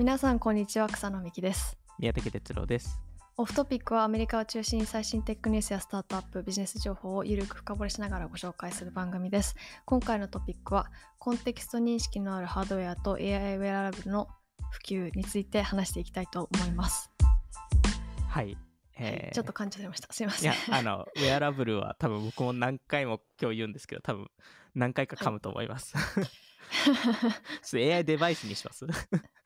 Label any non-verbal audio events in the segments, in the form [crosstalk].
皆さんこんにちは草野美希です宮武哲郎です。オフトピックはアメリカを中心に最新テックニュースやスタートアップビジネス情報をゆるく深掘りしながらご紹介する番組です今回のトピックはコンテキスト認識のあるハードウェアと AI ウェアラブルの普及について話していきたいと思います、はい。えーちょっと感じちゃいましたすいまいやせん、あの、ウェアラブルは多分僕も何回も今日言うんですけど、多分何回か噛むと思います。ちょっと AI デバイスにします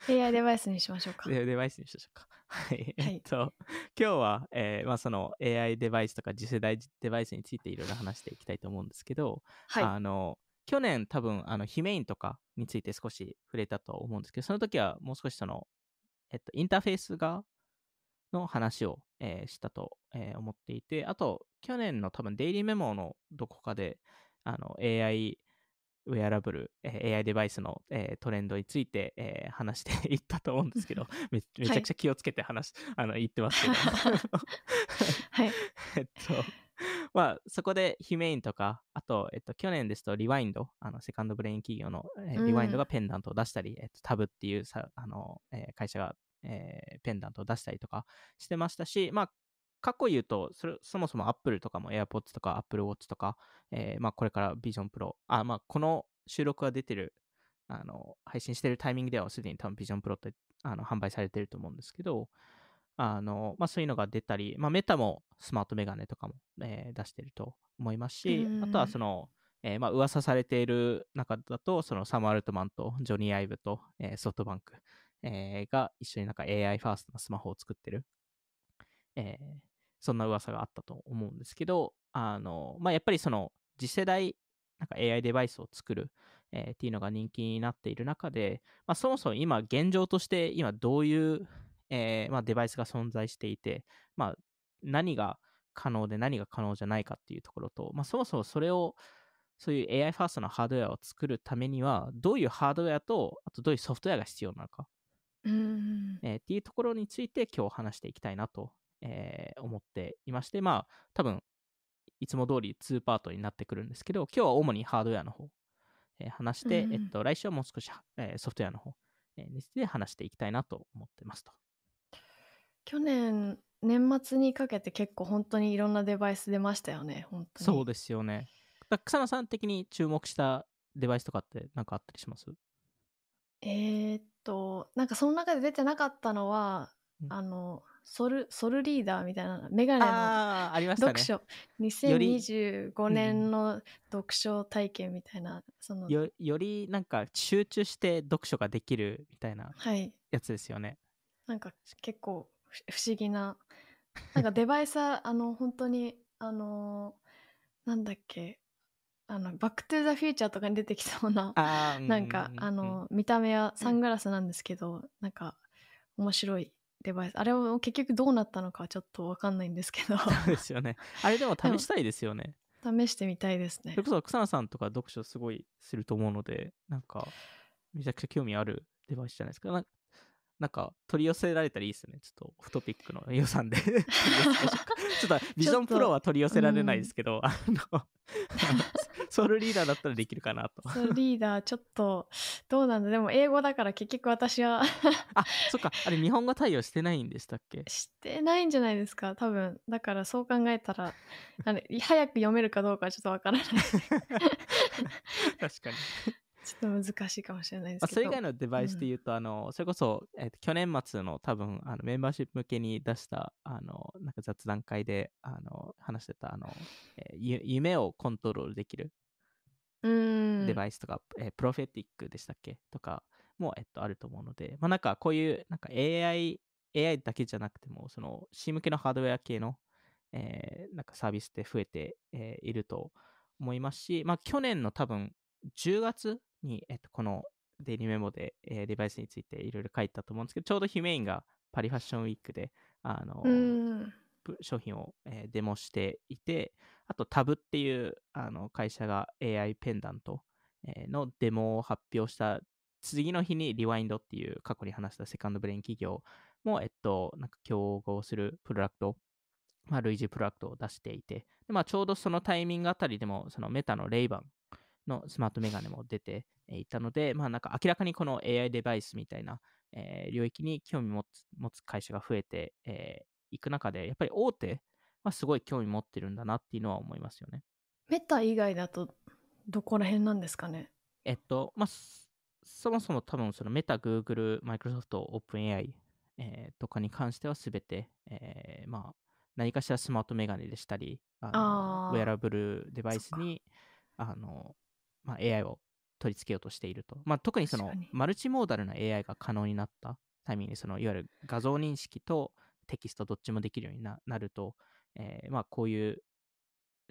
？AI デバイスにしましょうか AI デバイスにしましょうか。はい。はいえっと、今日は、えーまあ、その AI デバイスとか次世代デバイスについていろいろ話していきたいと思うんですけど、はいあの、去年多分、あの、ヒメインとかについて少し触れたと思うんですけど、その時はもう少しその、えっと、インターフェース側の話を、えーしたと、えー思っていて、あと、去年の多分デイリーメモのどこかで、あの、AI ウェアラブル、えー AI デバイスの、えートレンドについて、えー話して [laughs] いったと思うんですけど、めめちゃくちゃ気をつけて話、あの、言ってますけど。はい。[laughs] えっと、まあ、そこでヒメインとか、あと、えっと、去年ですとリワインド、あの、セカンドブレイン企業の、えーうん。リワインドがペンダントを出したり、えっと、タブっていうさ、あの、えー会社が、えーペンダントを出したりとかしてましたし、まあ、過去言うと、それそもそも Apple とかも AirPods とか Apple Watch とか、えーまあ、これから Vision Pro、あ、まあ、この収録が出てる、あの、配信してるタイミングではすでに多分 Vision Pro ってあの販売されてると思うんですけど、あの、まあ、そういうのが出たり、まあ、メタもスマートメガネとかも、えー出してると思いますしう、んあとはその、えーまあ、噂されている中だと、そのサム・アルトマンとジョニー・アイブと、えーソフトバンク、えーが一緒になんか AI ファーストのスマホを作ってる、えーそんな噂があったと思うんですけど、あの、まあ、やっぱりその次世代なんか AI デバイスを作る、えーっていうのが人気になっている中で、まあ、そもそも今現状として今どういう、えーまあ、デバイスが存在していて、まあ、何が可能で何が可能じゃないかっていうところと、まあ、そもそもそれをそういう AI ファーストのハードウェアを作るためにはどういうハードウェアとあとどういうソフトウェアが必要なのか、うん。えーっていうところについて今日話していきたいなと、えー思っていましてまあ多分いつも通り2パートになってくるんですけど今日は主にハードウェアの方、えー話して、うんえっと、来週はもう少し、えーソフトウェアの方、えーについて話していきたいなと思ってますと。去年年末にかけて結構本当にいろんなデバイス出ましたよね本当にそうですよね。だ草野さん的に注目したデバイスとかって何かあったりします？えーっとなんかその中で出てなかったのは、うんあのソルソルリーダーみたいなメガネのありましたね。読。書、より2025年の読書体験みたいな、そのよよりなんか集中して読書ができるみたいなはい。やつですよね。なんか結構ふ不思議な。なんかデバイスはあの本当にあのなんだっけ。あのバック・トゥ・ザ・フューチャーとかに出てきそうななんか、あの見た目はサングラスなんですけど、なんか面白いデバイスあれは結局どうなったのかはちょっとわかんないんですけどそうですよね。あれでも試したいですよね。試してみたいですねそれこそ草野さんとか読書すごいすると思うので、なんかめちゃくちゃ興味あるデバイスじゃないですか。ななんか取り寄せられたらいいですね。ちょっとオフトピックの予算で。[laughs] ちょっとビジョンプロは取り寄せられないですけど、あの、ソウルリーダーだったらできるかなと。ソルリーダーちょっとどうなんだ？でも英語だから結局私はあ、そっか、あれ日本語対応してないんでしたっけ？してないんじゃないですか？多分。だからそう考えたらあの早く読めるかどうかはちょっとわからない。確かに。ちょっと難しいかもしれないでまあ、すけど、それ以外のデバイスで言うと、あの、それこそ、えっと去年末の多分、あのメンバーシップ向けに出した、あの、なんか雑談会で、あの、話してた、あの、えーゆ夢をコントロールできるうーんデバイスとか、えープロフェティックでしたっけ？とかも、えっと、あると思うので、まあ、なんかこういう、なんか AI、AI だけじゃなくても、その、C 向けのハードウェア系の、えーなんかサービスって増えて、えーいると思いますし、まあ、去年の多分、10月に、えっと、このデイリーメモで、えーデバイスについていろいろ書いたと思うんですけど、ちょうどヒメインがパリファッションウィークで、あの、うー商品を、えーデモしていて、あとタブっていうあの会社が AI ペンダント、のデモを発表した次の日にリワインドっていう過去に話したセカンドブレイン企業も、えっと、なんか競合するプロダクト、まあ、類似プロダクトを出していて、でまあ、ちょうどそのタイミングあたりでも、そのメタのレイバンのスマートメガネも出ていたので、まあ、なんか明らかにこの AI デバイスみたいな、えー領域に興味持つ持つ会社が増えて、えーいく中で、やっぱり大手はすごい興味持ってるんだなっていうのは思いますよね。メタ以外だとどこら辺なんですかね？えっと、まあ、そそもそも多分そのメタ、グーグル、マイクロソフト、オープン AI、えーとかに関してはすべて、えーまあ、何かしらスマートメガネでしたり、あウェアラブルデバイスにあの、まあ、AI を取り付けようとしていると。まあ、特にそのマルチモーダルな AI が可能になったタイミングで、そのいわゆる画像認識とテキストどっちもできるようにななると、えーまあ、こういう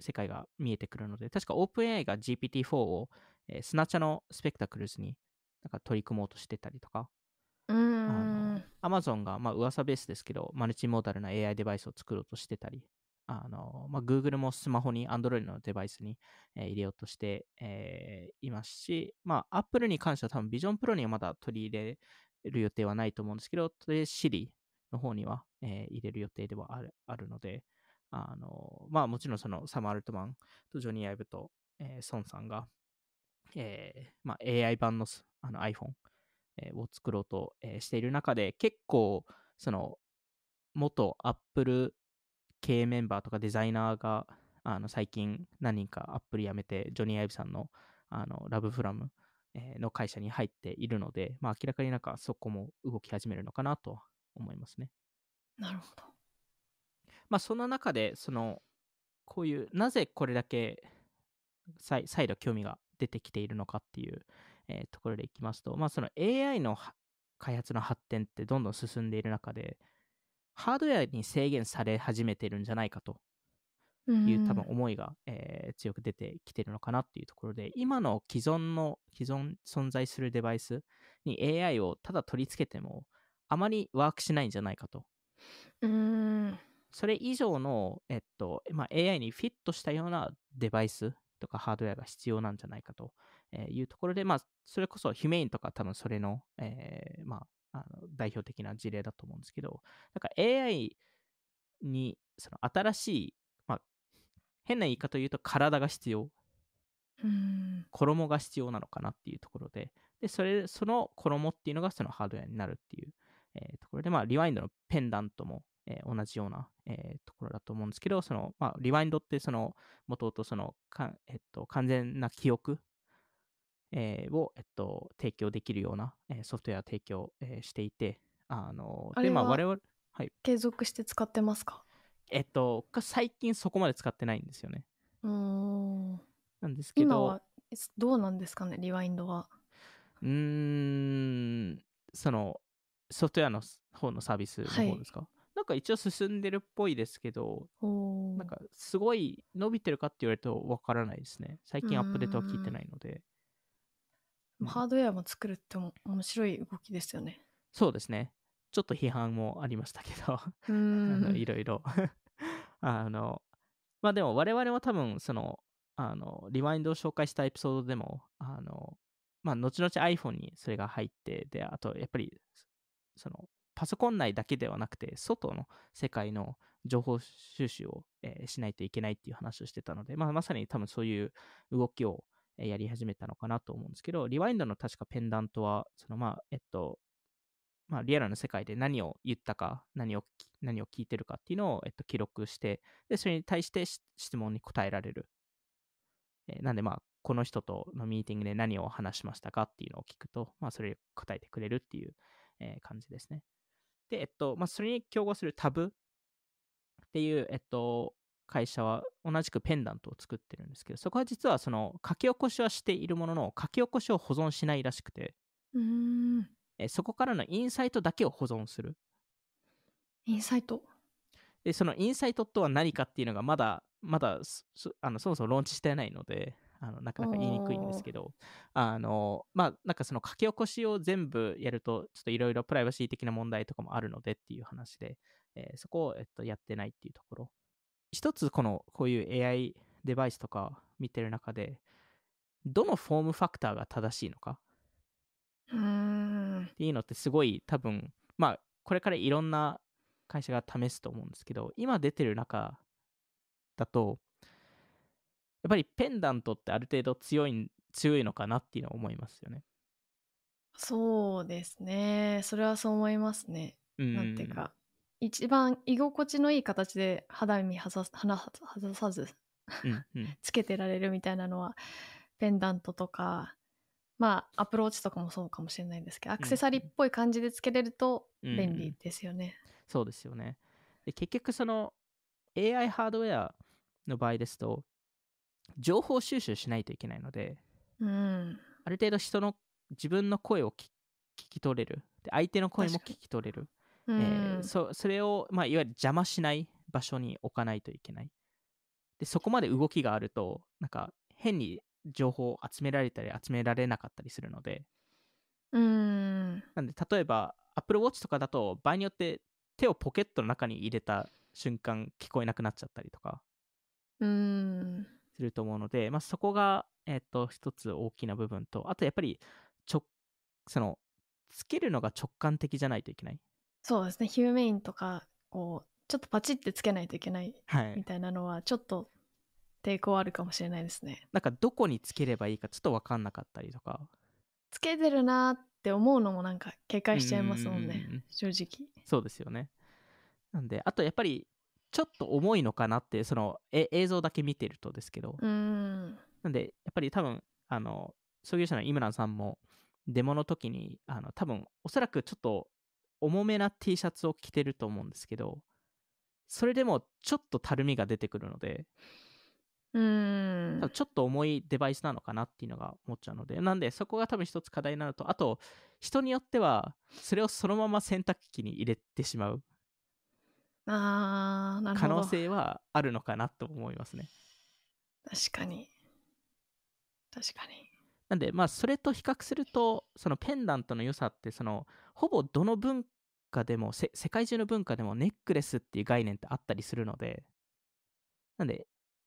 世界が見えてくるので、確か OpenAI が GPT-4 を、えースナチャのスペクタクルズになんか取り組もうとしてたりとか、アマゾンが、まあ、噂ベースですけど、マルチモーダルな AI デバイスを作ろうとしてたり、あのまあ、Google もスマホに Android のデバイスに、えー入れようとして、えーいますし、まあ、Apple に関しては多分 Vision Pro にはまだ取り入れる予定はないと思うんですけど、で Siri の方には、えー入れる予定ではあるあるので、あのまあ、もちろんそのサム・アルトマンとジョニー・アイブと、えーソンさんが、えーまあ、AI 版のあの iPhone えを作ろうと、えーしている中で、結構、その、元 Apple 系メンバーとかデザイナーが、あの最近何人か Apple 辞めて、ジョニー・アイブさんのあのラブフラム、の会社に入っているので、まあ、明らかになんかそこも動き始めるのかなと思いますね。なるほどまあ、その中で、その、こういう、なぜこれだけ再再度興味が出てきているのかっていう、えーところでいきますと、まあ、その AI のは開発の発展ってどんどん進んでいる中で、ハードウェアに制限され始めてるんじゃないかという多分思いが、えー強く出てきてるのかなっていうところで、今の既存の、既存存在するデバイスに AI をただ取り付けても、あまりワークしないんじゃないかと。うーん。それ以上の、えっとまあ、AI にフィットしたようなデバイスとかハードウェアが必要なんじゃないかとえーいうところで、まあ、それこそヒュメインとか多分それの,、えーまあ、あの代表的な事例だと思うんですけど、なんか AI にその新しい、まあ、変な言い方を言うと体が必要、うーん。衣が必要なのかなっていうところで、でそれその衣っていうのがそのハードウェアになるっていう、えーところで、まあ、リワインドのペンダントも、えー同じような、えーところだと思うんですけど、そのまあ、リワインドってその、もともとそのか、えっと、完全な記憶、えーを、えっと、提供できるような、えーソフトウェアを提供、えーしていて、あので、まあ、あれは我々、継続して使ってますか？えっと、最近そこまで使ってないんですよね。うーん。なんですけど、今はどうなんですかねリワインドは。うーん、その、ソフトウェアの方のサービスのはい方ですか、なんか一応進んでるっぽいですけど、なんかすごい伸びてるかって言われるとわからないですね。最近アップデートは聞いてないので。うんハードウェアも作るっても面白い動きですよねそうですね。ちょっと批判もありましたけど、う [laughs] あーのんいろいろ。[laughs] あの、まあでも我々は多分、その、あの、リワインドを紹介したエピソードでも、あの、まあ、後々 iPhone にそれが入って、で、あと、やっぱり、その、パソコン内だけではなくて、外の世界の情報収集を、えーしないといけないっていう話をしてたので、まあ、まさに多分そういう動きをえーやり始めたのかなと思うんですけど、リワインドの確かペンダントは、そのまあ、えっと、まあ、リアルな世界で何を言ったか、何を何を聞いてるかっていうのを、えっと、記録して、で、それに対して質問に答えられる。えーなんで、まあ、この人とのミーティングで何を話しましたかっていうのを聞くと、まあ、それ答えてくれるっていう、えー感じですね。で、えっと、まあ、それに競合するタブっていう、えっと、会社は同じくペンダントを作ってるんですけど、そこは実はその書き起こしはしているものの、書き起こしを保存しないらしくて、うーんえーそこからのインサイトだけを保存する。インサイト？で、そのインサイトとは何かっていうのがまだ、まだあのそもそもローンチしてないので、あのなかなか言いにくいんですけど、あの、まあ、なんかその書き起こしを全部やると、ちょっといろいろプライバシー的な問題とかもあるのでっていう話で、えーそこを、えっと、やってないっていうところ。一つ、この、こういう AI デバイスとか見てる中で、どのフォームファクターが正しいのかっていうのってすごい多分、まあ、これからいろんな会社が試すと思うんですけど、今出てる中だと、やっぱりペンダントってある程度強いん強いのかなっていうのは思いますよね。そうですね。それはそう思いますね。うんなんていうか、一番居心地のいい形で肌身外さずうんうん [laughs] つけてられるみたいなのはペンダントとかまあアプローチとかもそうかもしれないんですけどアクセサリーっぽい感じでつけれるとうん便利ですよね。そうですよね。で結局その AI ハードウェアの場合ですと情報収集しないといけないのでうん。ある程度人の自分の声を聞聞き取れる。で相手の声も聞き取れる、うん。えーそそれを、まあ、いわゆる邪魔しない場所に置かないといけない。でそこまで動きがあるとなんか変に情報を集められたり集められなかったりするので。うん。なんで例えば Apple Watch とかだと場合によって手をポケットの中に入れた瞬間聞こえなくなっちゃったりとか。うん。すると思うので、まあ、そこが、えっと一つ大きな部分とあとやっぱりちょそのつけるのが直感的じゃないといけない、そうですね。ヒューメインとかこうちょっとパチってつけないといけないはいみ、たいなのはちょっと抵抗あるかもしれないですね。なんかどこにつければいいかちょっと分かんなかったりとかつけてるなーって思うのもなんか警戒しちゃいますもんねん。正直。そうですよねなんであとやっぱりちょっと重いのかなってそのえ映像だけ見てるとですけど、うん。なんで、やっぱり多分、あの、創業者の井村さんも、デモの時に、あの、多分、おそらくちょっと、重めな T シャツを着てると思うんですけど、それでも、ちょっとたるみが出てくるので、うん。ちょっと重いデバイスなのかなっていうのが思っちゃうので、なんで、そこが多分一つ課題になると、あと、人によっては、それをそのまま洗濯機に入れてしまうあー、なるほど。可能性はあるのかなと思いますね。確かに。確かに。なんで、まあ、それと比較すると、そのペンダントの良さって、その、ほぼどの文化でも、せ世界中の文化でもネックレスっていう概念ってあったりするので、なんで、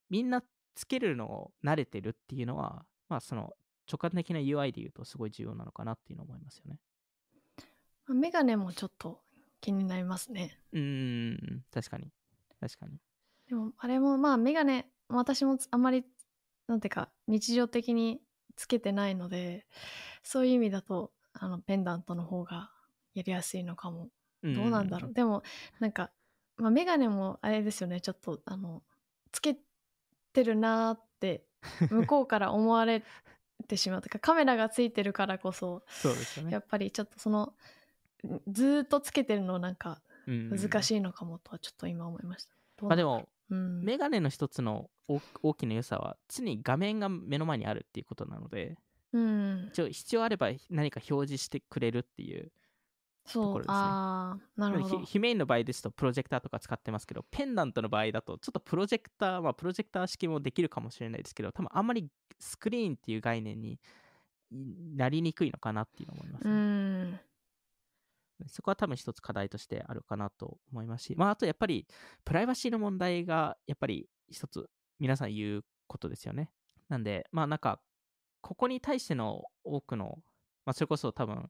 みんなつけるのを慣れてるっていうのは、まあ、その、直感的な UI で言うとすごい重要なのかなっていうのを思いますよね。まあメガネもちょっと気になりますね。うーん、確かに。確かに。でも、あれもまあメガネ、私もあんまり、なんていうか、日常的につけてないので、そういう意味だと、あの、ペンダントの方がやりやすいのかも。どうなんだろう。でも、なんか、まあ、メガネもあれですよね、ちょっと、あの、つけてるなーって、[laughs] 向こうから思われてしまう。とか、カメラがついてるからこそ、そうですよね。やっぱりちょっとその、ずーっとつけてるのなんか難い。しいのかもとはちょっと今思いました。まあでも、う、うん、メガネの一つの大大きな良さは、常に画面が目の前にあるっていうことなので、うん、一応必要あれば何か表示してくれるっていうところですね。ああ、なるほど。ヒ。ヒメインの場合ですとプロジェクターとか使ってますけどペンダントの場合だとちょっとプロジェクターまあプロジェクター式もできるかもしれないですけど多分あんまりスクリーンっていう概念になりにくいのかなっていうのを思いますうね、ん、そこは多分一つ課題としてあるかなと思いますしまああとやっぱりプライバシーの問題がやっぱり一つ皆さん言うことですよね。なんでまあなんかここに対しての多くの、まあ、それこそ多分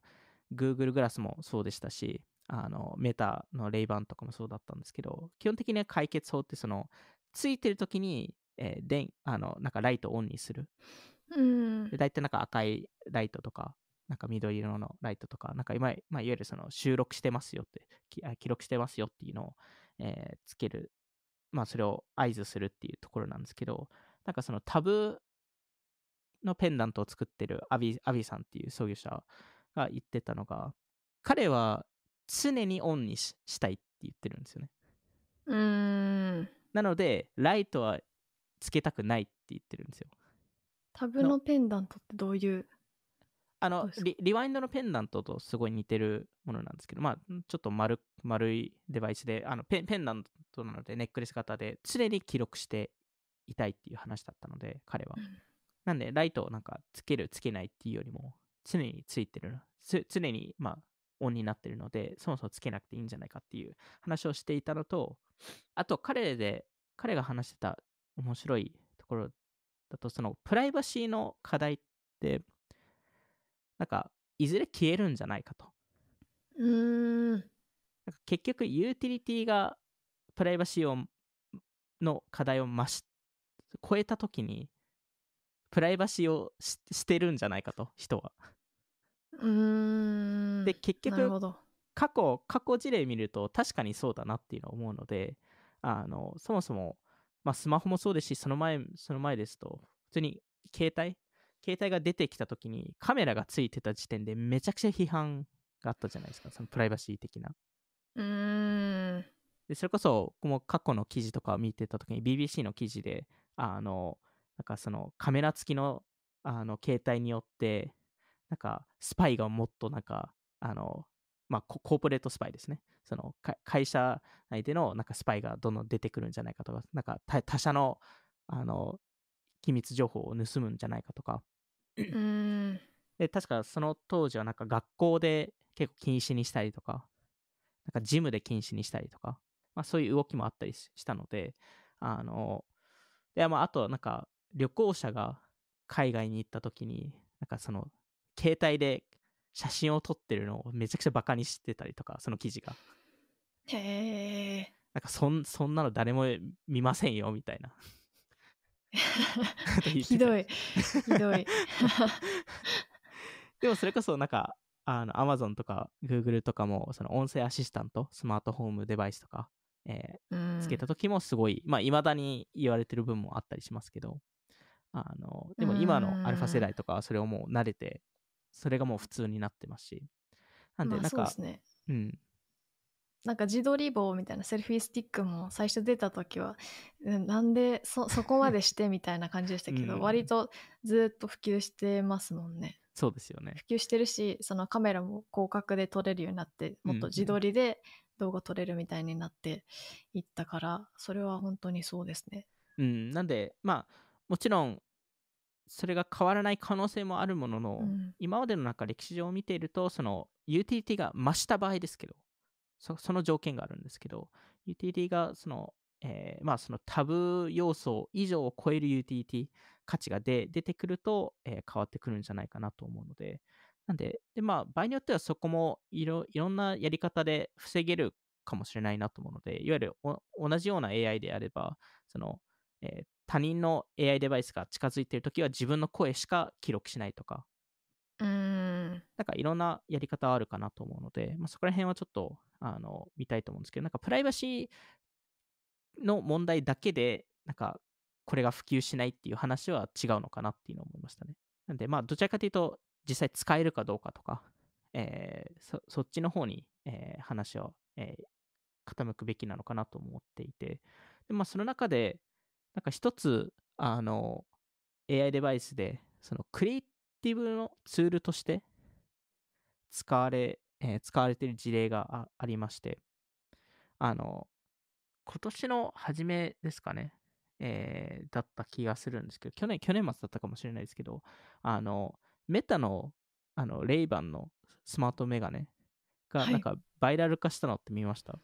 Google グラスもそうでしたしあのメタのレイバンとかもそうだったんですけど基本的には解決法ってそのついてる時に、えー電あのなんかライトをオンにする。うん。で、大体なんか赤いライトとかなんか緑色のライトとかなんか今、まあ、いわゆるその収録してますよって記録してますよっていうのを、えーつけるまあそれを合図するっていうところなんですけどなんかそのタブのペンダントを作ってるアビアビさんっていう創業者が言ってたのが彼は常にオンにししたいって言ってるんですよね。うん、なのでライトはつけたくないって言ってるんですよ。タブのペンダントってどういう、あのリリワインドのペンダントとすごい似てるものなんですけど、まあ、ちょっと丸丸いデバイスであのペンペンダントなのでネックレス型で常に記録していたいっていう話だったので彼は、うん。なんでライトをなんかつけるつけないっていうよりも常についてるつ常にまあオンになってるのでそもそもつけなくていいんじゃないかっていう話をしていたのとあと彼で彼が話してた面白いところだとそのプライバシーの課題ってなんかいずれ消えるんじゃないかと。うん、なんか結局ユーティリティがプライバシーをの課題を増し超えた時にプライバシーをししてるんじゃないかと人は。うーん。で結局過去過去事例見ると確かにそうだなっていうのは思うのであのそもそも、まあ、スマホもそうですしその前その前ですと普通に携帯携帯が出てきた時にカメラがついてた時点でめちゃくちゃ批判があったじゃないですか。そのプライバシー的な。うーん。でそれこそこの過去の記事とかを見てた時に BBC の記事であのなんかそのカメラ付きのあの携帯によってなんかスパイがもっとなんかあのまあココーポレートスパイですね。そのか会社内でのなんかスパイがどんどん出てくるんじゃないかとかなんか他他社のあの機密情報を盗むんじゃないかとかうーん。で確かその当時はなんか学校で結構禁止にしたりとかなんかジムで禁止にしたりとか、まあ、そういう動きもあったりししたのであので、まあ、あとなんか旅行者が海外に行った時になんかその携帯で写真を撮ってるのをめちゃくちゃバカにしてたりとかその記事が。へえ。なんかそんそんなの誰も見ませんよみたいな [laughs] ひどい。ひどい。[laughs] でもそれこそなんか、あの、Amazon とか Google とかも、その音声アシスタント、スマートホームデバイスとか、えうん。ーつけた時もすごい、まあ、未だに言われてる部分もあったりしますけど、あの、でも今のアルファ世代とかはそれをもう慣れて、それがもう普通になってますし、なんで、まあなんか、そうですね。うん、なんか自撮り棒みたいなセルフィースティックも最初出た時はうんなんでそ [laughs] そこまでしてみたいな感じでしたけど、うん割とずっと普及してますもんね。そうですよね。普及してるしそのカメラも広角で撮れるようになってもっと自撮りで動画撮れるみたいになっていったからそれは本当にそうですね。うん、なんで、まあ、もちろん、それが変わらない可能性もあるものの、うん。今までのなんか歴史上を見ていると、その、ユーティリティが増した場合ですけど、その条件があるんですけど、ユーティリティが、その、えーまあ、そのタブ要素以上を超えるユーティリティ価値がで出てくると、えー変わってくるんじゃないかなと思うので、なんで、でまあ、場合によってはそこもいろいろんなやり方で防げるかもしれないなと思うので、いわゆる同じような AI であれば、その、えー他人の AI デバイスが近づいているときは自分の声しか記録しないとか、うん。なんかいろんなやり方あるかなと思うので、まあ、そこら辺はちょっとあの見たいと思うんですけど、なんかプライバシーの問題だけで、なんかこれが普及しないっていう話は違うのかなっていうのを思いましたね。なんで、まあ、どちらかというと、実際使えるかどうかとか、えーそそっちの方に、えー話を、えー傾くべきなのかなと思っていて、でまあ、その中で、なんか一つ、あの、AI デバイスで、そのクリエイティブのツールとして使われ、えー使われている事例があありまして、あの、今年の初めですかね、えーだった気がするんですけど、去年、去年末だったかもしれないですけど、あの、メタの、あの、レイバンのスマートメガネが、はい。なんか、バイラル化したのって見ました、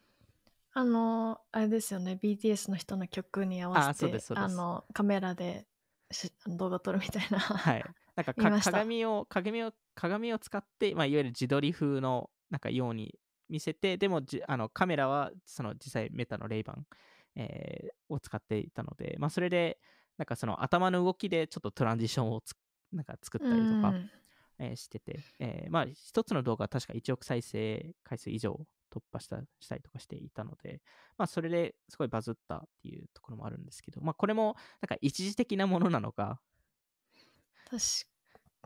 あのあれですよね。BTS の人の曲に合わせてですそうです。のカメラでし [laughs] 動画撮るみたいな。はい。なんか [laughs] 鏡を、鏡を、鏡を使って、まあ、いわゆる自撮り風の、なんかように見せて、でもじあのカメラは、その実際メタのレイバン、えーを使っていたので、まあ、それで、なんかその頭の動きでちょっとトランジションをつなんか作ったりとか、うん。えーしてて、えーまあ、一つの動画は確か1億再生回数以上突破したしたりとかしていたので、まあ、それですごいバズったっていうところもあるんですけど、まあ、これもなんか一時的なものなのか、確か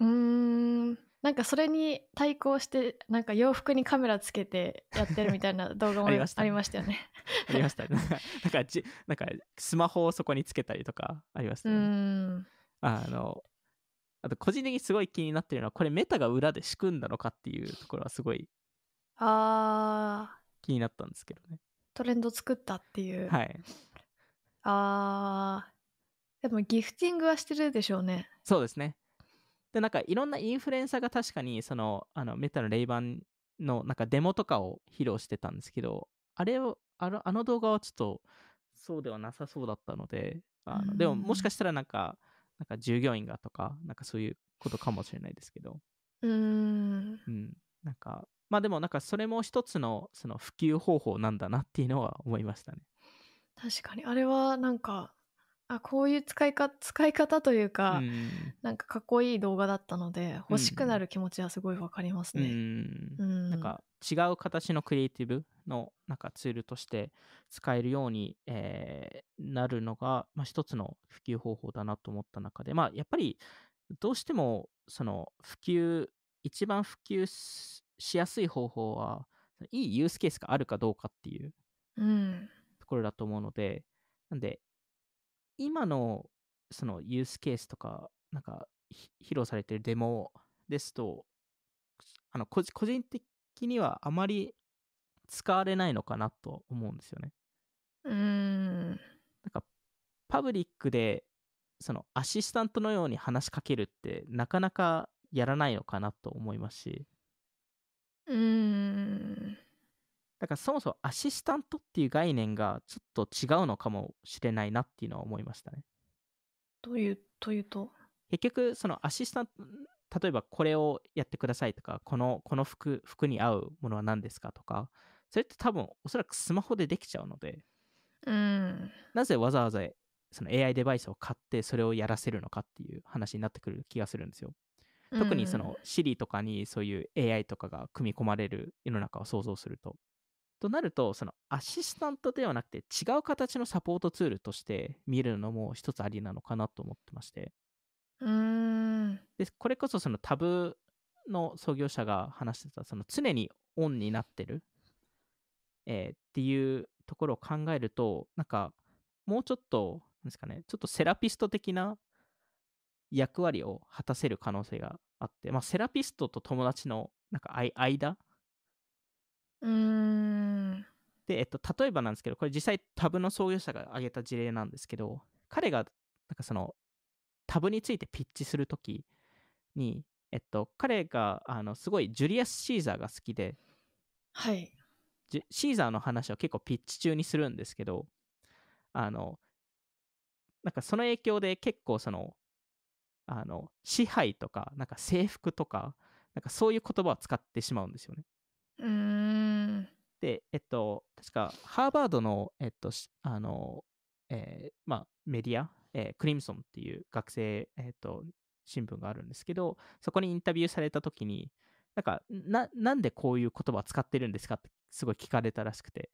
うーんなんかそれに対抗してなんか洋服にカメラつけてやってるみたいな動画もありましたねありましたよね。ありましたね。[laughs] なんかじ、なんかスマホをそこにつけたりとかありましうたよね。あの、あと個人的にすごい気になってるのは、これメタが裏で仕組んだのかっていうところはすごいあー気になったんですけどね。トレンド作ったっていう。はい。あーでもギフティングはしてるでしょうね。そうですね。で、なんかいろんなインフルエンサーが確かに、その、あのメタのレイバンのなんかデモとかを披露してたんですけど、あれを、あのあの動画はちょっとそうではなさそうだったので、あのでももしかしたらなんか、なんか従業員がとか、なんかそういうことかもしれないですけど、うーんうん、なんか、まあでもなんかそれも一つのその普及方法なんだなっていうのは思いましたね。確かにあれはなんかあこういう使いか使い方といううか、ん。なんかかっこいい動画だったので欲しくなる気持ちはすごいわかりますうね。んう。ん、なんか違う形のクリエイティブのなんかツールとして使えるように、えーなるのが、まあ、一つの普及方法だなと思った中で、まあ、やっぱりどうしてもその普及、一番普及ししやすい方法は、いいユースケースがあるかどうかっていううん。ところだと思うので、なんで、今のそのユースケースとか、なんかひ披露されているデモですと、あの個人個人的にはあまり使われないのかなと思うんですよね。うん。なんかパブリックでそのアシスタントのように話しかけるってなかなかやらないのかなと思いますし、うん。だからそもそもアシスタントっていう概念がちょっと違うのかもしれないなっていうのは思いましたね。というというと？結局そのアシスタント例えばこれをやってくださいとかこのこの服服に合うものは何ですかとかそれって多分おそらくスマホでできちゃうので。うん。なぜわざわざその AI デバイスを買ってそれをやらせるのかっていう話になってくる気がするんですよ特にその Siri とかにそういう AI とかが組み込まれる世の中を想像すると。となるとそのアシスタントではなくて違う形のサポートツールとして見るのも一つありなのかなと思ってまして。うん。でこれこそそのタブの創業者が話してたその常にオンになってる、えーっていうところを考えるとなんかもうちょっとなんですかねちょっとセラピスト的な役割を果たせる可能性があって、まあ、セラピストと友達のなんか間間？うん。で、えっと、例えばなんですけどこれ実際タブの創業者が挙げた事例なんですけど彼がなんかそのタブについてピッチするときに、えっと、彼があのすごいジュリアス・シーザーが好きではい。シーザーの話を結構ピッチ中にするんですけどあのなんかその影響で結構そのあの支配とかなんか征服とかなんかそういう言葉を使ってしまうんですよね。うんで、えっと、確かハーバードの、えっと、しあの、えーまあ、メディア、えークリムソンっていう学生、えっと、新聞があるんですけど、そこにインタビューされたときに、なんかな、なんでこういう言葉を使ってるんですかってすごい聞かれたらしくて、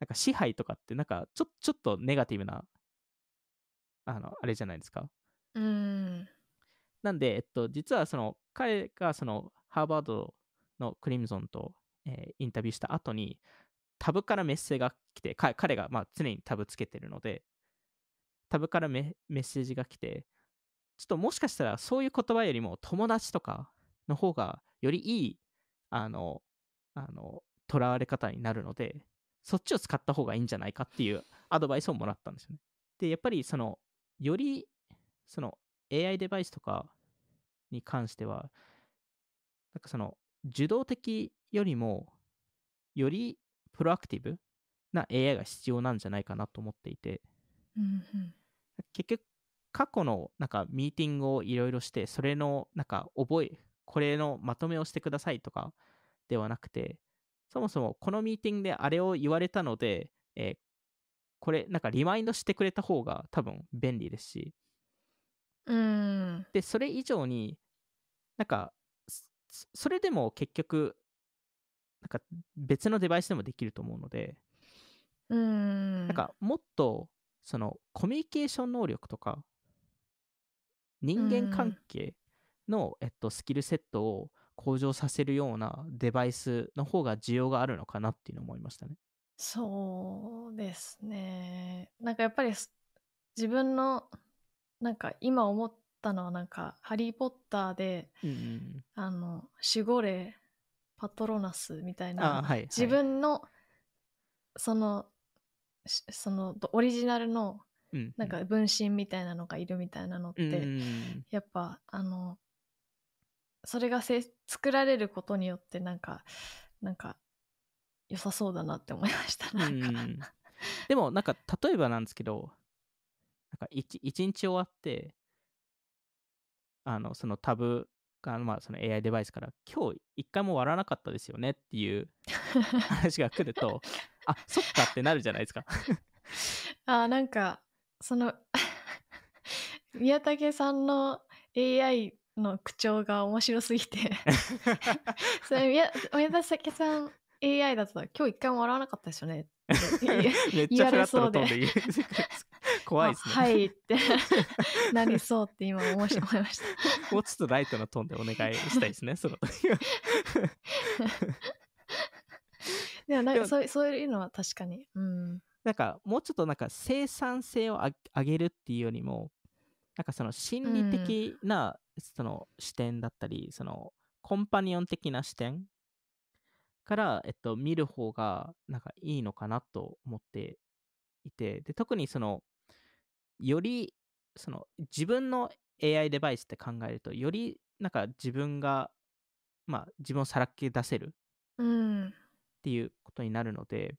なんか支配とかって、なんかちょちょっとネガティブな、あの、あれじゃないですか。うんなんで、えっと、実はその彼がそのハーバードのクリムゾンと、えーインタビューした後にタブからメッセージが来て彼がまあ常にタブつけてるのでタブからメッセージが来てちょっともしかしたらそういう言葉よりも友達とかの方がよりいいあのあのとらわれ方になるのでそっちを使った方がいいんじゃないかっていうアドバイスをもらったんですよね。でやっぱりそのよりその AI デバイスとかに関しては、なんかその受動的よりも、よりプロアクティブな AI が必要なんじゃないかなと思っていて、うん。結局、過去のなんかミーティングをいろいろして、それのなんか覚え、これのまとめをしてくださいとかではなくて、そもそもこのミーティングであれを言われたので、えーこれなんかリマインドしてくれた方が多分便利ですし、うん。で、それ以上に、なんか、そそれでも結局、なんか別のデバイスでもできると思うので、うん。なんかもっと、そのコミュニケーション能力とか、人間関係の、えっと、スキルセットを向上させるようなデバイスの方が需要があるのかなっていうのを思いましたね。そうですね。なんかやっぱりす自分のなんか今思ったのはなんか「ハリー・ポッターで」うんうんあの守護霊パトロナスみたいなあはいはい。自分のそのしそのどオリジナルのなんか分身みたいなのがいるみたいなのって、うんうんやっぱあのそれがせ作られることによってなんかなんか良さそうだなって思いました。うなんんかうん。でもなんか例えばなんですけどなんか一一日終わってあのそのタブが、まあ、その AI デバイスから今日一回も割らなかったですよねっていう話が来ると [laughs] あそっかってなるじゃないですか。[laughs] あなんかその宮武さんの AI の口調が面白すぎて。[laughs] それ宮宮武さん AI だと今日一回も笑わなかったですよねって言めっちゃフラットなトーンで怖いですね。あはいって [laughs] なりそうって今思いました。もうちょっとライトなトーンでお願いしたいですね、[laughs] その時は。でもなんかそういうそういうのは確かに。うん。なんかもうちょっとなんか生産性をあ上げるっていうよりもなんかその心理的なその視点だったり、そのコンパニオン的な視点から、えっと、見る方がなんかいいのかなと思っていてで特にそのよりその自分の AI デバイスって考えるとよりなんか自分がまあ自分をさらけ出せるうん。っていうことになるので、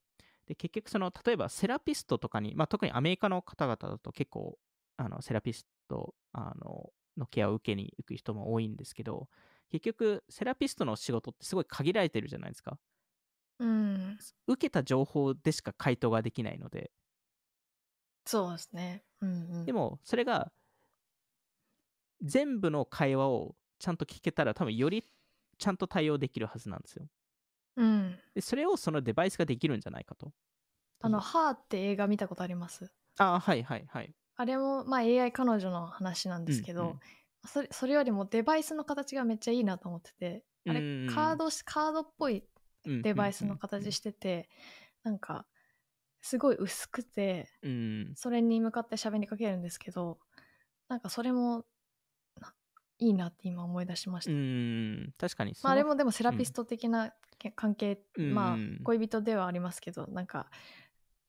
で結局その、例えばセラピストとかに、まあ、特にアメリカの方々だと結構、あのセラピストあののケアを受けに行く人も多いんですけど、結局、セラピストの仕事ってすごい限られてるじゃないですか。うん。受けた情報でしか回答ができないので、そうですね。うんうん。でも、それが、全部の会話をちゃんと聞けたら、多分よりちゃんと対応できるはずなんですよ。うん。で、それをそのデバイスができるんじゃないかと。あの、ハーって映画見たことあります？あ、はいはいはい。あれも、まあ AI 彼女の話なんですけど、うんうんそれそれよりもデバイスの形がめっちゃいいなと思ってて、あれ、うんカードし、カードっぽいうんデバイスの形してて、なんか、すごい薄くて、うんそれに向かって喋りかけるんですけど、なんかそれも、ないいなって今思い出しました。うん、確かに。まああれもでもセラピスト的なけ関係、うんまあ恋人ではありますけど、なんか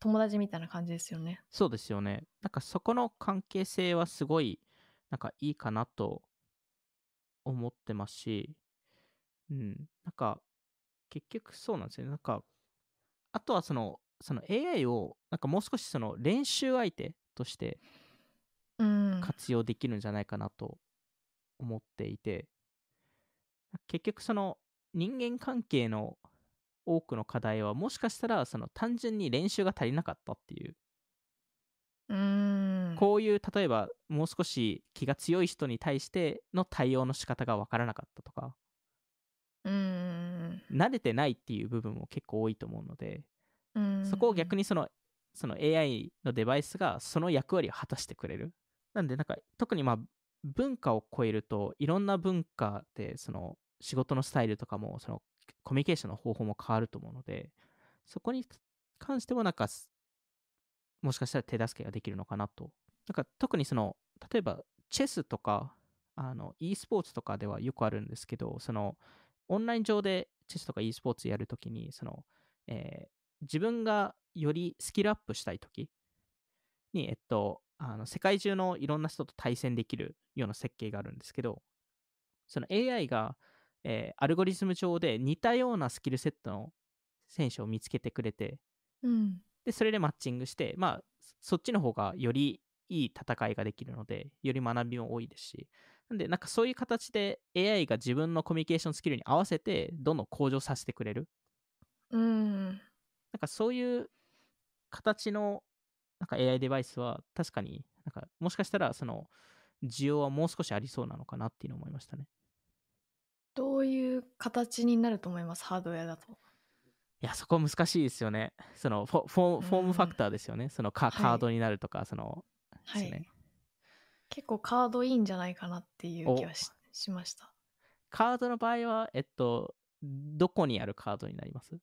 友達みたいな感じですよね。そうですよね。なんかそこの関係性はすごい、なんかいいかなと思ってますし、うん、なんか結局そうなんですよね。なんか、あとはその、その AI をなんかもう少しその練習相手としてうん。活用できるんじゃないかなと思っていて、結局その人間関係の多くの課題はもしかしたらその単純に練習が足りなかったっていううん。こういう例えばもう少し気が強い人に対しての対応の仕方が分からなかったとかうん。慣れてないっていう部分も結構多いと思うのでうん。そこを逆にそのその AI のデバイスがその役割を果たしてくれる。なんでなんか特にまあ文化を超えるといろんな文化でその仕事のスタイルとかもそのコミュニケーションの方法も変わると思うのでそこに関してもなんかもしかしたら手助けができるのかなと。なんか特にその例えばチェスとかあの e スポーツとかではよくあるんですけどそのオンライン上でチェスとか e スポーツやるときにその、えー自分がよりスキルアップしたいときに、えっと、あの世界中のいろんな人と対戦できるような設計があるんですけど、その AI が、えーアルゴリズム上で似たようなスキルセットの選手を見つけてくれて、うん。で、それでマッチングして、まあ、そっちの方がよりいい戦いができるので、より学びも多いですし、なんで、なんかそういう形で AI が自分のコミュニケーションスキルに合わせて、どんどん向上させてくれる。うん。なんかそういう形のなんか AI デバイスは確かになんかもしかしたらその需要はもう少しありそうなのかなっていうのを思いましたね。どういう形になると思います？ハードウェアだと。いや、そこ難しいですよね。そのフォフォフォームファクターですよね。そのカはいカードになるとか、その、はい。ね結構カードいいんじゃないかなっていう気はししました。カードの場合は、えっと、どこにあるカードになります？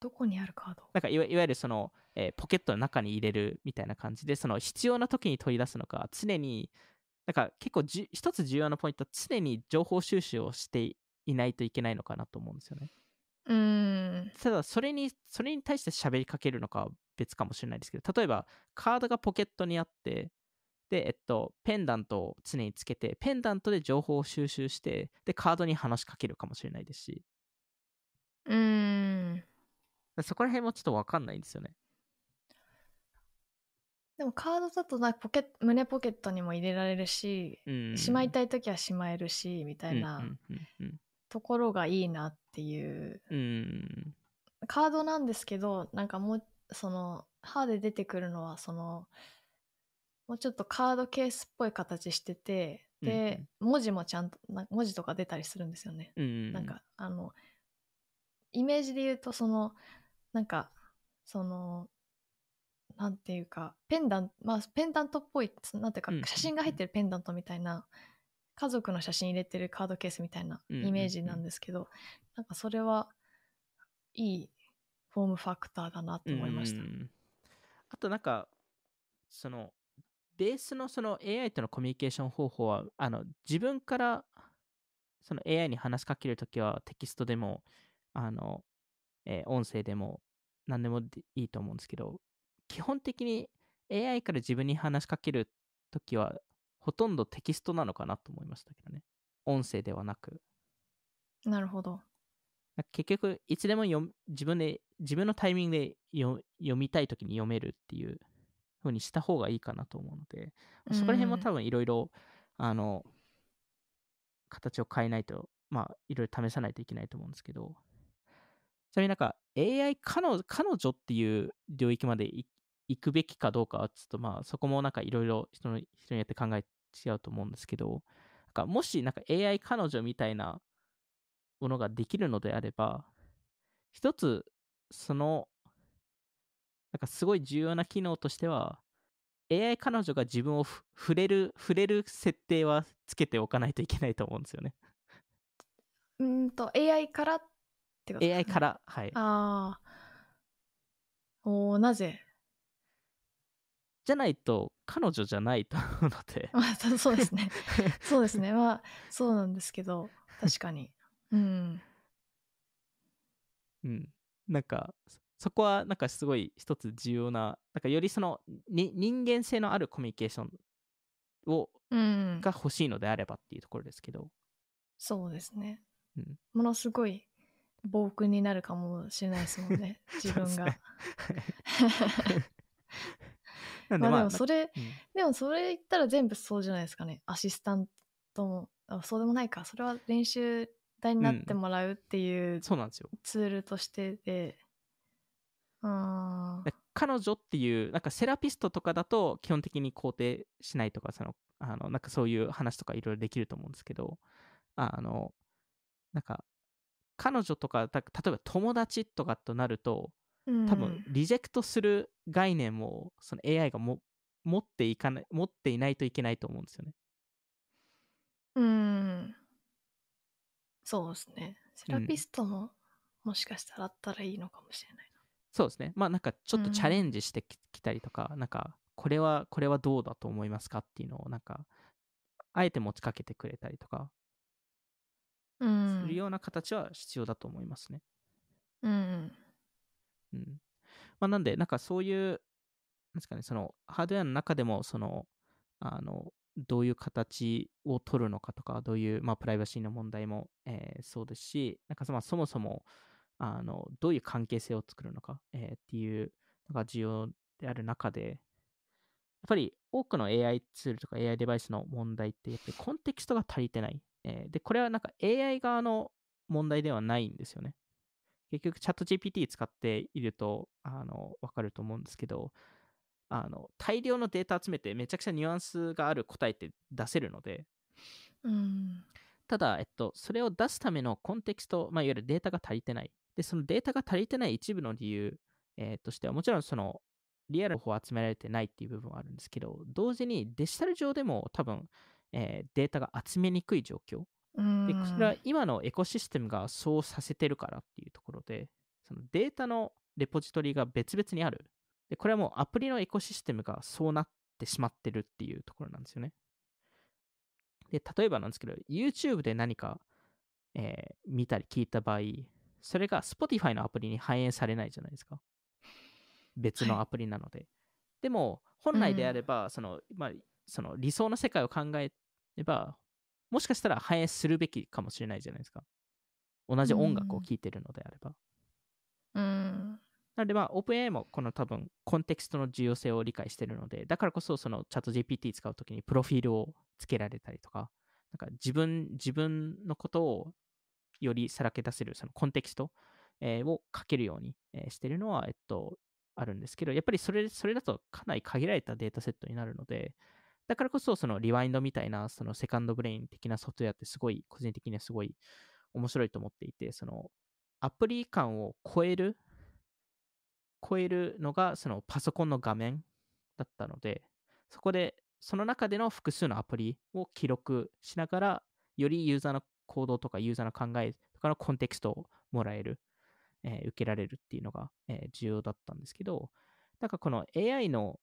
どこにあるカード？なんかいわいわゆるその、えーポケットの中に入れるみたいな感じで、その必要な時に取り出すのか、常に、なんか結構じゅ一つ重要なポイントは常に情報収集をしていないといけないのかなと思うんですよね。うーん。ただ、それに、それに対して喋りかけるのかは別かもしれないですけど、例えば、カードがポケットにあって、で、えっと、ペンダントを常につけて、ペンダントで情報を収集して、で、カードに話しかけるかもしれないですし、うーん。そこら辺もちょっとわかんないんですよね。でもカードだとなポケッ胸ポケットにも入れられるし、うん。しまいたい時はしまえるしみたいなうんうんうんところがいいなっていううん。うん。カードなんですけどなんかもうその歯で出てくるのはそのもうちょっとカードケースっぽい形しててで、文字もちゃんとな文字とか出たりするんですよね。うんうん、なんかあのイメージで言うとそのなんかそのなんていうかペンダンまあペンダントっぽいなんていうかうん。写真が入ってるペンダントみたいな家族の写真入れてるカードケースみたいなイメージなんですけど、なんかそれはいいフォームファクターだなと思いました。うんうんうん。あとなんかそのベースのその AI とのコミュニケーション方法はあの自分からその AI に話しかけるときはテキストでもあの、えー音声でも何でもでいいと思うんですけど基本的に AI から自分に話しかけるときはほとんどテキストなのかなと思いましたけどね。音声ではなく。なるほど。結局いつでも読む自分で自分のタイミングで読読みたいときに読めるっていう風にした方がいいかなと思うので、そこら辺も多分いろいろあの形を変えないとまあいろいろ試さないといけないと思うんですけど。ちなみになんか AI 彼女彼女っていう領域まで行くべきかどうかはちょっとまあそこもなんかいろいろ人によって考え違うと思うんですけどなんかもしなんか AI 彼女みたいなものができるのであれば一つそのなんかすごい重要な機能としては AI 彼女が自分を触れる触れる設定はつけておかないといけないと思うんですよね。うんと AI からってこと AI からはいああ。おーなぜ？じゃないと彼女じゃないと思うので [laughs] まあそそうですね。[laughs] そうですね。まあそうなんですけど確かに。うん。うん、なんかそそこはなんかすごい一つ重要ななんかよりそのに人間性のあるコミュニケーションをうん。が欲しいのであればっていうところですけど、そうですね。うんものすごい暴君になるかもしれないですもんね。[laughs] 自分がです。なんでまあまあでもそれ、うんでもそれ言ったら全部そうじゃないですかね。アシスタントも、あそうでもないか。それは練習台になってもらうっていうそうなんですよツールとしてで、うーん。で彼女っていうなんかセラピストとかだと基本的に肯定しないとかそのあのなんかそういう話とかいろいろできると思うんですけどあのなんか彼女とかた例えば友達とかとなるとうん多分リジェクトする概念もその AI がも持っていかない持っていないといけないと思うんですよね。うん。そうですね。セラピストも、もしかしたらあったらいいのかもしれないそうですね。まあなんかちょっとうんチャレンジしてき,、たりとか、なんかこれはこれはどうだと思いますかっていうのをなんかあえて持ちかけてくれたりとかな。うん。するような形は必要だと思いますね。うん。うん。まあなんでなんかそういうなんですかねそのハードウェアの中でもそのあのどういう形を取るのかとかどういう、まあ、プライバシーの問題も、えーそうですしなんかそまあそもそもあのどういう関係性を作るのか、えーっていうのが重要である中でやっぱり多くの AI ツールとか AI デバイスの問題ってやっぱりコンテキストが足りてない、えーでこれはなんか AI 側の問題ではないんですよね結局チャット GPT 使っているとあの分かると思うんですけどあの大量のデータ集めてめちゃくちゃニュアンスがある答えって出せるのでうん。ただ、えっと、それを出すためのコンテキスト、まあ、いわゆるデータが足りてない。で、そのデータが足りてない一部の理由、えーとしては、もちろんそのリアルの方を集められてないっていう部分はあるんですけど、同時にデジタル上でも多分、えーデータが集めにくい状況。うん。で、それは今のエコシステムがそうさせてるからっていうところで、そのデータのレポジトリが別々にある。で、これはもうアプリのエコシステムがそうなってしまってるっていうところなんですよね。で、例えばなんですけど、YouTube で何か、えー見たり聞いた場合、それが Spotify のアプリに反映されないじゃないですか。別のアプリなので。でも、本来であれば、その、まあ、その理想の世界を考えれば、もしかしたら反映するべきかもしれないじゃないですか。同じ音楽を聴いてるのであれば。うん。なので、まあ、OpenAI もこの多分、コンテキストの重要性を理解しているので、だからこそ、そのチャット GPT 使うときにプロフィールをつけられたりとか、なんか自分、自分のことをよりさらけ出せる、そのコンテキスト、えーを書けるように、えーしているのは、えっと、あるんですけど、やっぱりそれそれだとかなり限られたデータセットになるので、だからこそ、そのリワインドみたいな、そのセカンドブレイン的なソフトウェアってすごい、個人的にはすごい面白いと思っていて、そのアプリ感を超える、超えるのがそのパソコンの画面だったので、そこで、その中での複数のアプリを記録しながら、よりユーザーの行動とかユーザーの考えとかのコンテクストをもらえる、えー、受けられるっていうのが、えー、重要だったんですけど、なんかこの AI の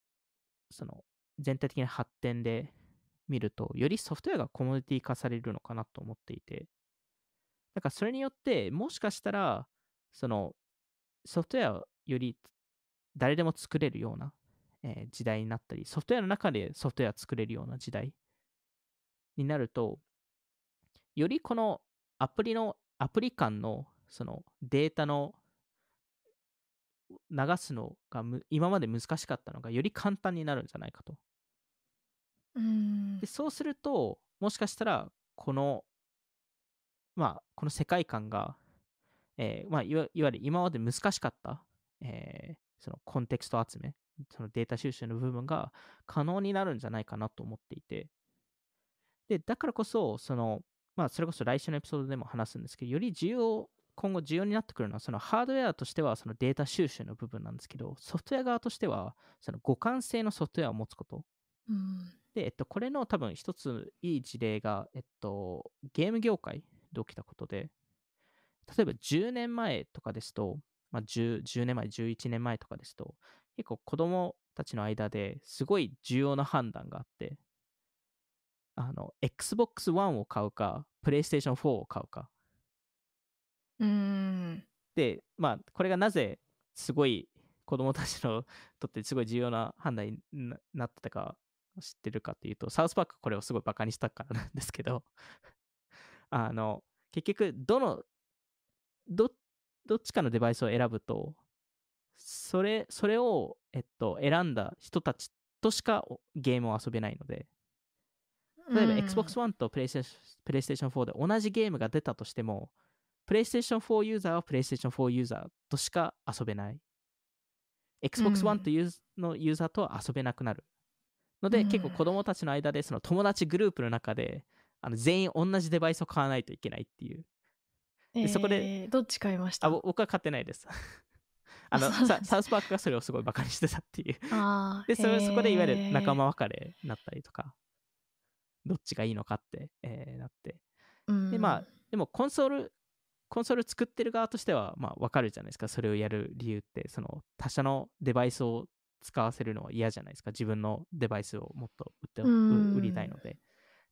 その全体的な発展で見ると、よりソフトウェアがコモディティ化されるのかなと思っていて、だからそれによって、もしかしたら、そのソフトウェアをより誰でも作れるような、えー、時代になったり、ソフトウェアの中でソフトウェア作れるような時代になると、よりこのアプリの、アプリ間のそのデータの流すのが今まで難しかったのがより簡単になるんじゃないかと。でそうするともしかしたらこのまあこの世界観が、えーまあ、いわいわゆる今まで難しかった、えー、そのコンテクスト集めそのデータ収集の部分が可能になるんじゃないかなと思っていて。でだからこそそのまあそれこそ来週のエピソードでも話すんですけどより重要今後重要になってくるのは、そのハードウェアとしてはそのデータ収集の部分なんですけど、ソフトウェア側としては、その互換性のソフトウェアを持つこと。うん、で、えっと、これの多分一ついい事例が、えっと、ゲーム業界で起きたことで、例えば10年前とかですと、まあ10、10年前、11年前とかですと、結構子供たちの間ですごい重要な判断があって、あの、Xbox One を買うか、PlayStation 4を買うか、うん。で、まあ、これがなぜすごい子供たちの [laughs] とってすごい重要な判断になってたか知ってるかっていうと、サウスパークこれをすごいバカにしたからなんですけど [laughs] あの、結局、どの、ど、どっちかのデバイスを選ぶと、それ、それを、えっと、選んだ人たちとしかゲームを遊べないので、例えば、Xbox One と PlayStation 4で同じゲームが出たとしても、PlayStation 4ユーザーは PlayStation 4ユーザーとしか遊べない。Xbox One というのユーザーとは遊べなくなる。ので、うん、結構子供たちの間でその友達グループの中であの全員同じデバイスを買わないといけないっていう。でそこで、どっち買いました？あ僕は買ってないです。[laughs] あのサウスパークがそれをすごいバカにしてたっていう。[laughs] でそれそこでいわゆる仲間別れになったりとか、どっちがいいのかって、えー、なって。でまあでもコンソールコンソール作ってる側としては、まあ、わかるじゃないですか。それをやる理由って、その他社のデバイスを使わせるのは嫌じゃないですか。自分のデバイスをもっと売って売りたいので。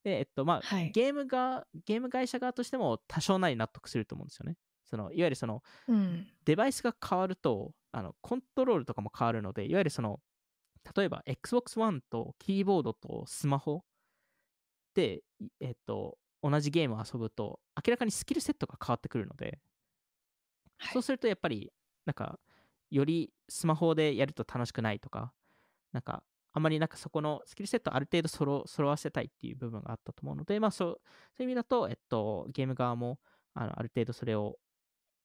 で、えっと、まあ、はい、ゲームが、ゲーム会社側としても多少なり納得すると思うんですよね。そのいわゆるその、うん、デバイスが変わるとあの、コントロールとかも変わるので、いわゆるその、例えば Xbox One とキーボードとスマホで、えっと、同じゲームを遊ぶと、明らかにスキルセットが変わってくるので、はい、そうするとやっぱり、なんか、よりスマホでやると楽しくないとか、なんか、あまりなんかそこのスキルセットある程度揃揃わせたいっていう部分があったと思うので、まあそう、そういう意味だと、えっと、ゲーム側も、あのある程度それを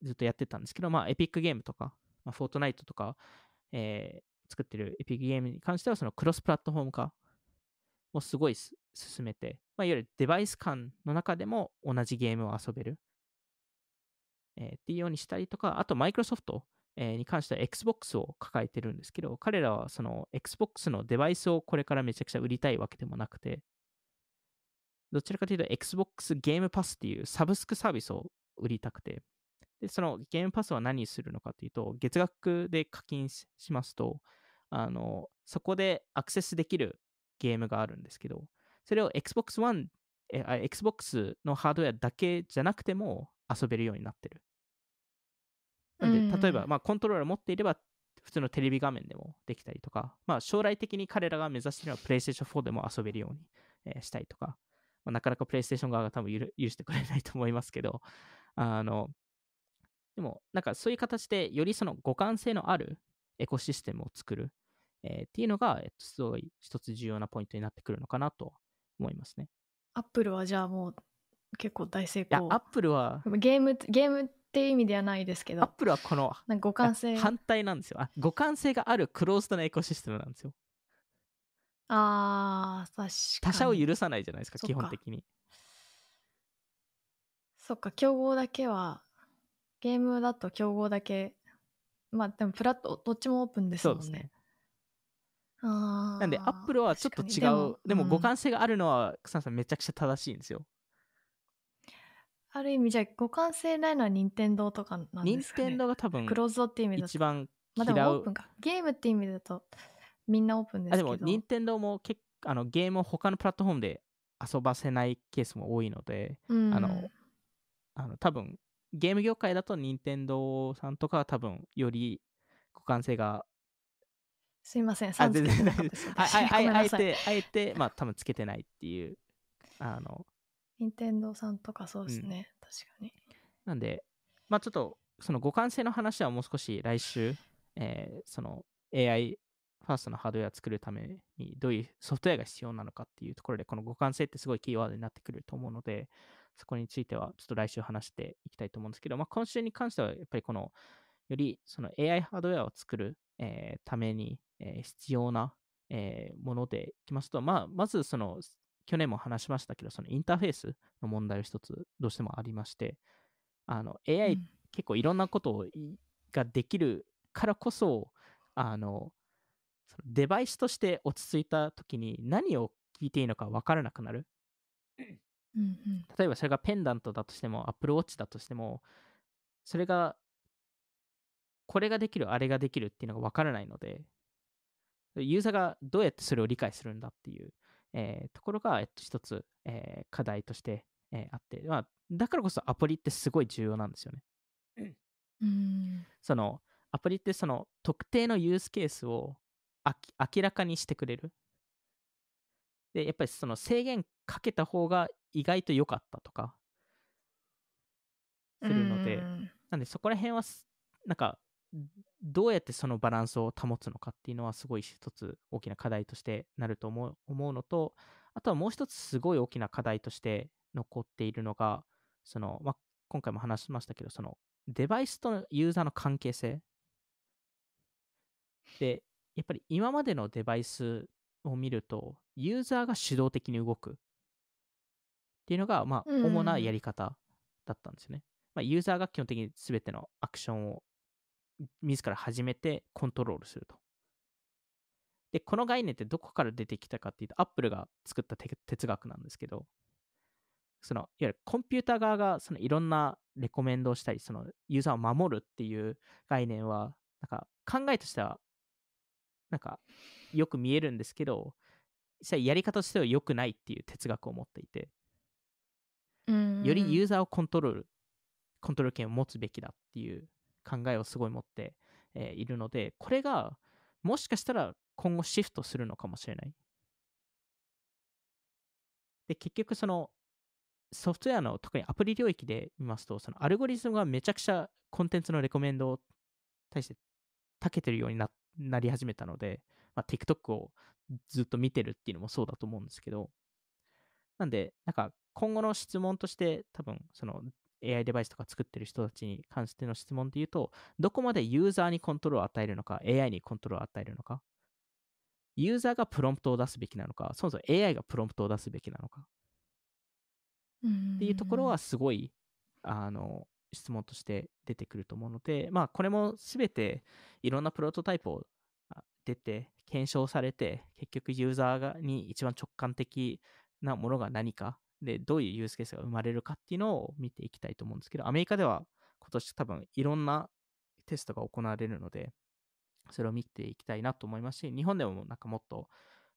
ずっとやってたんですけど、まあ、エピックゲームとか、まあ、フォートナイトとか、えー、作ってるエピックゲームに関しては、そのクロスプラットフォーム化をすごい進めて、まあ、いわゆるデバイス間の中でも同じゲームを遊べる、えー、っていうようにしたりとか、あとマイクロソフトに関しては Xbox を抱えてるんですけど、彼らはその Xbox のデバイスをこれからめちゃくちゃ売りたいわけでもなくて、どちらかというと Xbox ゲームパスっていうサブスクサービスを売りたくて、で、そのゲームパスは何するのかというと、月額で課金しますと、あの、そこでアクセスできるゲームがあるんですけど、それを Xbox One、Xbox のハードウェアだけじゃなくても遊べるようになってる。なんで、例えば、まあ、コントローラー持っていれば、普通のテレビ画面でもできたりとか、まあ、将来的に彼らが目指しているのは PlayStation 4でも遊べるように、えー、したりとか、まあ、なかなか PlayStation 側が多分 [laughs] 許してくれないと思いますけど、あの、でも、なんかそういう形で、よりその互換性のあるエコシステムを作る、えー、っていうのが、えっと、すごい一つ重要なポイントになってくるのかなと思いますね。アップルはじゃあもう結構大成功。いや、アップルは。ゲーム、ゲームっていう意味ではないですけどアップルはこの互換性。反対なんですよ。あ互換性があるクローズドなエコシステムなんですよ。あー確かに。他者を許さないじゃないですか基本的に。そっか競合だけはゲームだと競合だけまあでもプラットどっちもオープンですもんね。そうですね。なんでアップルはちょっと違う。でもうん。互換性があるのは草野さんめちゃくちゃ正しいんですよある意味じゃあ互換性ないのは任天堂とかなん任ですかね。天堂が多分クローズドっていう意味だと。一番まあでもオープンか。ゲームっていう意味だとみんなオープンですけど。あでも任天堂も結あのゲームを他のプラットフォームで遊ばせないケースも多いのでうん。あのあの多分ゲーム業界だと任天堂さんとかは多分より互換性がすいません。あ全然ああえてあえてまあ多分つけてないっていうあの任天堂さんとかそうですね、確かに。なんでまあちょっとその互換性の話はもう少し来週、えーその AI ファーストのハードウェアを作るためにどういうソフトウェアが必要なのかっていうところでこの互換性ってすごいキーワードになってくると思うのでそこについてはちょっと来週話していきたいと思うんですけど、まあ、今週に関してはやっぱりこのよりその AI ハードウェアを作る、えーために、えー必要な、えーものでいきますと、まあ、まずその去年も話しましたけどそのインターフェースの問題を一つどうしてもありましてあの AI うん。結構いろんなことをいができるからこそあのそのデバイスとして落ち着いた時に何を聞いていいのか分からなくなる。うんうん。例えばそれがペンダントだとしても Apple Watch だとしてもそれがこれができるあれができるっていうのが分からないのでユーザーがどうやってそれを理解するんだっていう、えーところが、えっと、一つ、えー課題として、えーあって、まあ、だからこそアプリってすごい重要なんですよね。うんそのアプリってその特定のユースケースをあき明らかにしてくれる。で、やっぱりその制限かけた方が意外と良かったとかするので、うんなんでそこら辺はすなんかどうやってそのバランスを保つのかっていうのはすごい一つ大きな課題としてなると思う思うのとあとはもう一つすごい大きな課題として残っているのがその、まあ、今回も話しましたけどそのデバイスとユーザーの関係性でやっぱり今までのデバイスを見るとユーザーが主導的に動くっていうのが、まあ、うん主なやり方だったんですよね。まあ、ユーザーが基本的に全てのアクションを自ら始めてコントロールすると。で、この概念ってどこから出てきたかっていうと、アップルが作ったて哲学なんですけど、そのいわゆるコンピューター側がそのいろんなレコメンドをしたり、そのユーザーを守るっていう概念は、なんか考えとしては、なんかよく見えるんですけど、実際やり方としては良くないっていう哲学を持っていて、うんよりユーザーをコントロール、コントロール権を持つべきだっていう考えをすごい持って、えいるので、これがもしかしたら今後シフトするのかもしれない。で、結局そのソフトウェアの特にアプリ領域で見ますと、そのアルゴリズムがめちゃくちゃコンテンツのレコメンドを対して長けてるようにななり始めたので、まあ、TikTok をずっと見てるっていうのもそうだと思うんですけど、なんで、なんか今後の質問として、多分その AI デバイスとか作ってる人たちに関しての質問で言うと、どこまでユーザーにコントロールを与えるのか、AI にコントロールを与えるのか、ユーザーがプロンプトを出すべきなのか、そもそも AI がプロンプトを出すべきなのか。っていうところはすごい、あの、質問として出てくると思うので、まあ、これもすべていろんなプロトタイプをあ出て、検証されて、結局ユーザーがに一番直感的なものが何か、で、どういうユースケースが生まれるかっていうのを見ていきたいと思うんですけど、アメリカでは今年多分いろんなテストが行われるので、それを見ていきたいなと思いますし、日本でもなんかもっと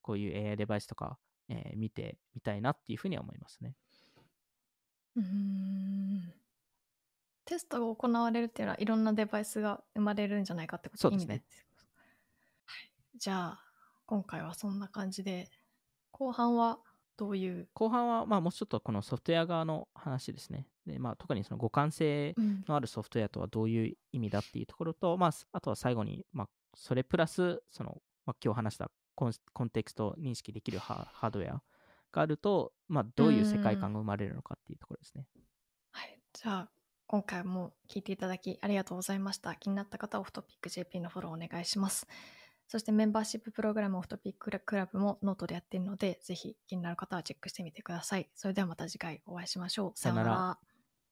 こういう AI デバイスとか、えー見てみたいなっていうふうには思いますね。うん。テストが行われるっていうのはいろんなデバイスが生まれるんじゃないかってことですね。はい、じゃあ今回はそんな感じで後半はどういう、後半は、まあ、もうちょっとこのソフトウェア側の話ですね。で、まあ、特にその互換性うんのあるソフトウェアとはどういう意味だっていうところと、まあ、あとは最後に、まあ、それプラス、その、まあ、今日話したコンコンテクスト認識できるハハードウェアがあると、まあ、どういう世界観が生まれるのかっていうところですね。はい、じゃあ今回も聞いていただきありがとうございました。気になった方はオフトピック JP のフォローお願いします。そしてメンバーシッププログラムオフトピッククラブもノートでやっているので、ぜひ気になる方はチェックしてみてください。それではまた次回お会いしましょう。さようなさようなら。